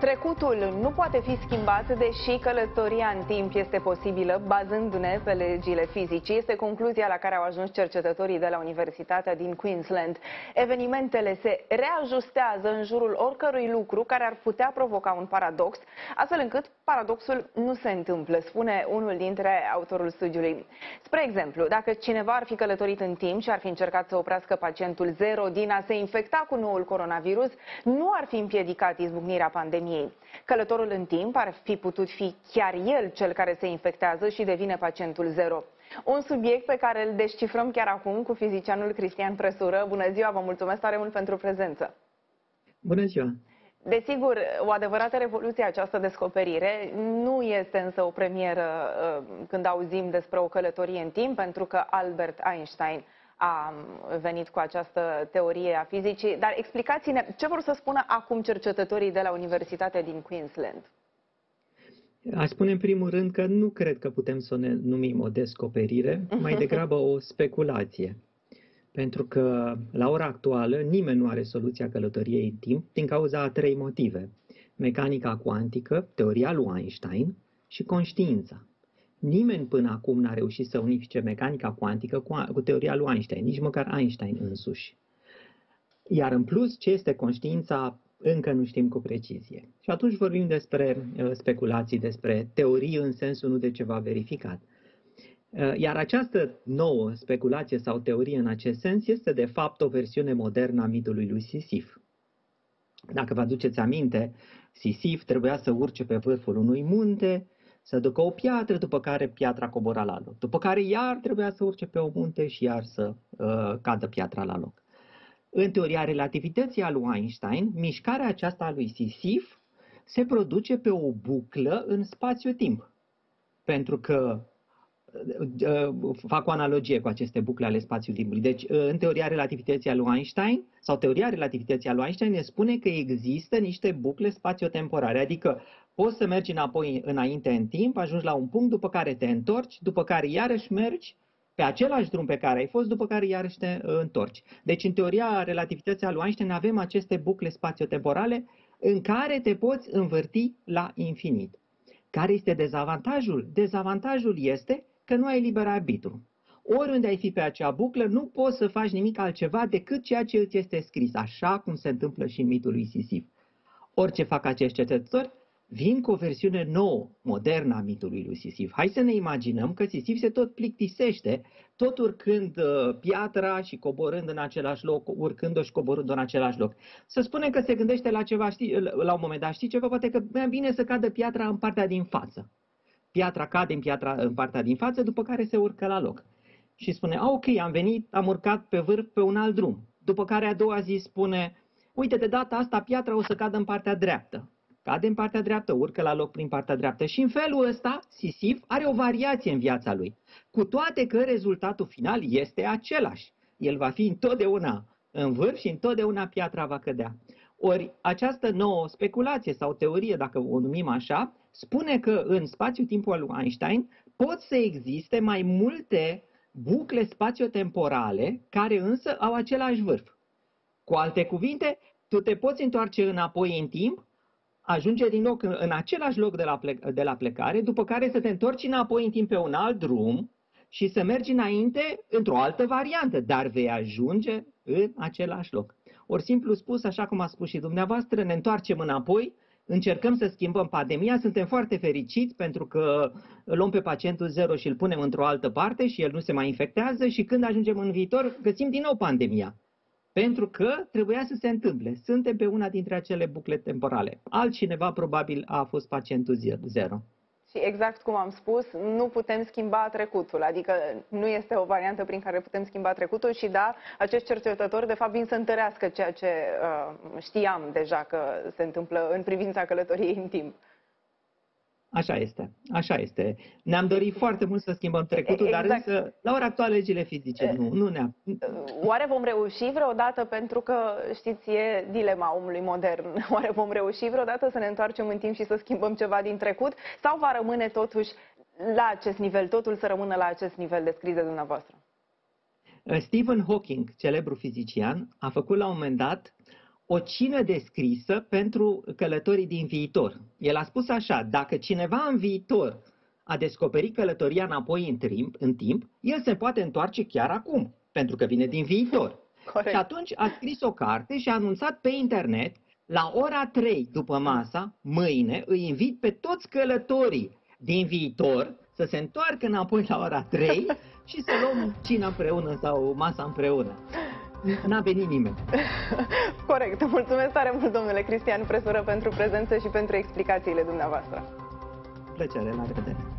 Trecutul nu poate fi schimbat, deși călătoria în timp este posibilă, bazându-ne pe legile fizicii. Este concluzia la care au ajuns cercetătorii de la Universitatea din Queensland. Evenimentele se reajustează în jurul oricărui lucru care ar putea provoca un paradox, astfel încât paradoxul nu se întâmplă, spune unul dintre autorul studiului. Spre exemplu, dacă cineva ar fi călătorit în timp și ar fi încercat să oprească pacientul zero din a se infecta cu noul coronavirus, nu ar fi împiedicat izbucnirea pandemiei pandemiei. Călătorul în timp ar fi putut fi chiar el cel care se infectează și devine pacientul zero. Un subiect pe care îl descifrăm chiar acum cu fizicianul Cristian Presură. Bună ziua, vă mulțumesc tare mult pentru prezență. Bună ziua! Desigur, o adevărată revoluție această descoperire nu este însă o premieră uh, când auzim despre o călătorie în timp, pentru că Albert Einstein a venit cu această teorie a fizicii, dar explicați-ne ce vor să spună acum cercetătorii de la Universitatea din Queensland. Aș spune în primul rând că nu cred că putem să ne numim o descoperire, mai degrabă o speculație. Pentru că, la ora actuală, nimeni nu are soluția călătoriei în timp din cauza a trei motive. Mecanica cuantică, teoria lui Einstein și conștiința. Nimeni până acum n-a reușit să unifice mecanica cuantică cu, cu teoria lui Einstein, nici măcar Einstein însuși. Iar în plus, ce este conștiința, încă nu știm cu precizie. Și atunci vorbim despre uh, speculații, despre teorii în sensul nu de ceva verificat. Uh, iar această nouă speculație sau teorie în acest sens este de fapt o versiune modernă a mitului lui Sisif. Dacă vă aduceți aminte, Sisif trebuia să urce pe vârful unui munte, să ducă o piatră, după care piatra cobora la loc. După care iar trebuia să urce pe o munte și iar să uh, cadă piatra la loc. În teoria relativității a lui Einstein, mișcarea aceasta a lui Sisif se produce pe o buclă în spațiu-timp. Pentru că uh, uh, fac o analogie cu aceste bucle ale spațiu-timpului. Deci, uh, în teoria relativității a lui Einstein, sau teoria relativității a lui Einstein ne spune că există niște bucle spațiotemporare, adică poți să mergi înapoi înainte în timp, ajungi la un punct, după care te întorci, după care iarăși mergi pe același drum pe care ai fost, după care iarăși te uh, întorci. Deci, în teoria relativității a lui Einstein avem aceste bucle spațiotemporale în care te poți învârti la infinit. Care este dezavantajul? Dezavantajul este că nu ai liber arbitru. Oriunde ai fi pe acea buclă, nu poți să faci nimic altceva decât ceea ce îți este scris, așa cum se întâmplă și în mitul lui Sisif. Orice fac acești cercetători, vin cu o versiune nouă, modernă a mitului lui Sisif. Hai să ne imaginăm că Sisif se tot plictisește, tot urcând uh, piatra și coborând în același loc, urcând-o și coborând-o în același loc. Să spunem că se gândește la ceva, știi, la un moment dat, știi ceva, poate că mai bine să cadă piatra în partea din față. Piatra cade în, piatra, în partea din față, după care se urcă la loc. Și spune, a, ok, am venit, am urcat pe vârf pe un alt drum. După care a doua zi spune, uite, de data asta piatra o să cadă în partea dreaptă cade în partea dreaptă, urcă la loc prin partea dreaptă și în felul ăsta Sisif are o variație în viața lui. Cu toate că rezultatul final este același. El va fi întotdeauna în vârf și întotdeauna piatra va cădea. Ori această nouă speculație sau teorie, dacă o numim așa, spune că în spațiu-timpul al lui Einstein pot să existe mai multe bucle spațiotemporale care însă au același vârf. Cu alte cuvinte, tu te poți întoarce înapoi în timp ajunge din nou în același loc de la, plec, de la plecare, după care să te întorci înapoi în timp pe un alt drum și să mergi înainte într-o altă variantă, dar vei ajunge în același loc. Ori simplu spus, așa cum a spus și dumneavoastră, ne întoarcem înapoi, încercăm să schimbăm pandemia, suntem foarte fericiți pentru că îl luăm pe pacientul zero și îl punem într-o altă parte și el nu se mai infectează și când ajungem în viitor găsim din nou pandemia. Pentru că trebuia să se întâmple. Suntem pe una dintre acele bucle temporale. Altcineva probabil a fost pacientul zero. Și exact cum am spus, nu putem schimba trecutul, adică nu este o variantă prin care putem schimba trecutul și da, acești cercetători de fapt vin să întărească ceea ce uh, știam deja că se întâmplă în privința călătoriei în timp. Așa este, așa este. Ne-am dorit foarte mult să schimbăm trecutul, exact. dar însă, la ora actuală, legile fizice nu, nu ne Oare vom reuși vreodată, pentru că, știți, e dilema omului modern, oare vom reuși vreodată să ne întoarcem în timp și să schimbăm ceva din trecut? Sau va rămâne totuși la acest nivel, totul să rămână la acest nivel descris de dumneavoastră? Stephen Hawking, celebru fizician, a făcut la un moment dat o cină descrisă pentru călătorii din viitor. El a spus așa, dacă cineva în viitor a descoperit călătoria înapoi în timp, în timp, el se poate întoarce chiar acum, pentru că vine din viitor. Corect. Și atunci a scris o carte și a anunțat pe internet, la ora 3 după masa, mâine, îi invit pe toți călătorii din viitor să se întoarcă înapoi la ora 3 și să luăm cină împreună sau masa împreună. N-a venit nimeni. Corect. Mulțumesc tare mult, domnule Cristian Presură, pentru prezență și pentru explicațiile dumneavoastră. Plăcere, la revedere!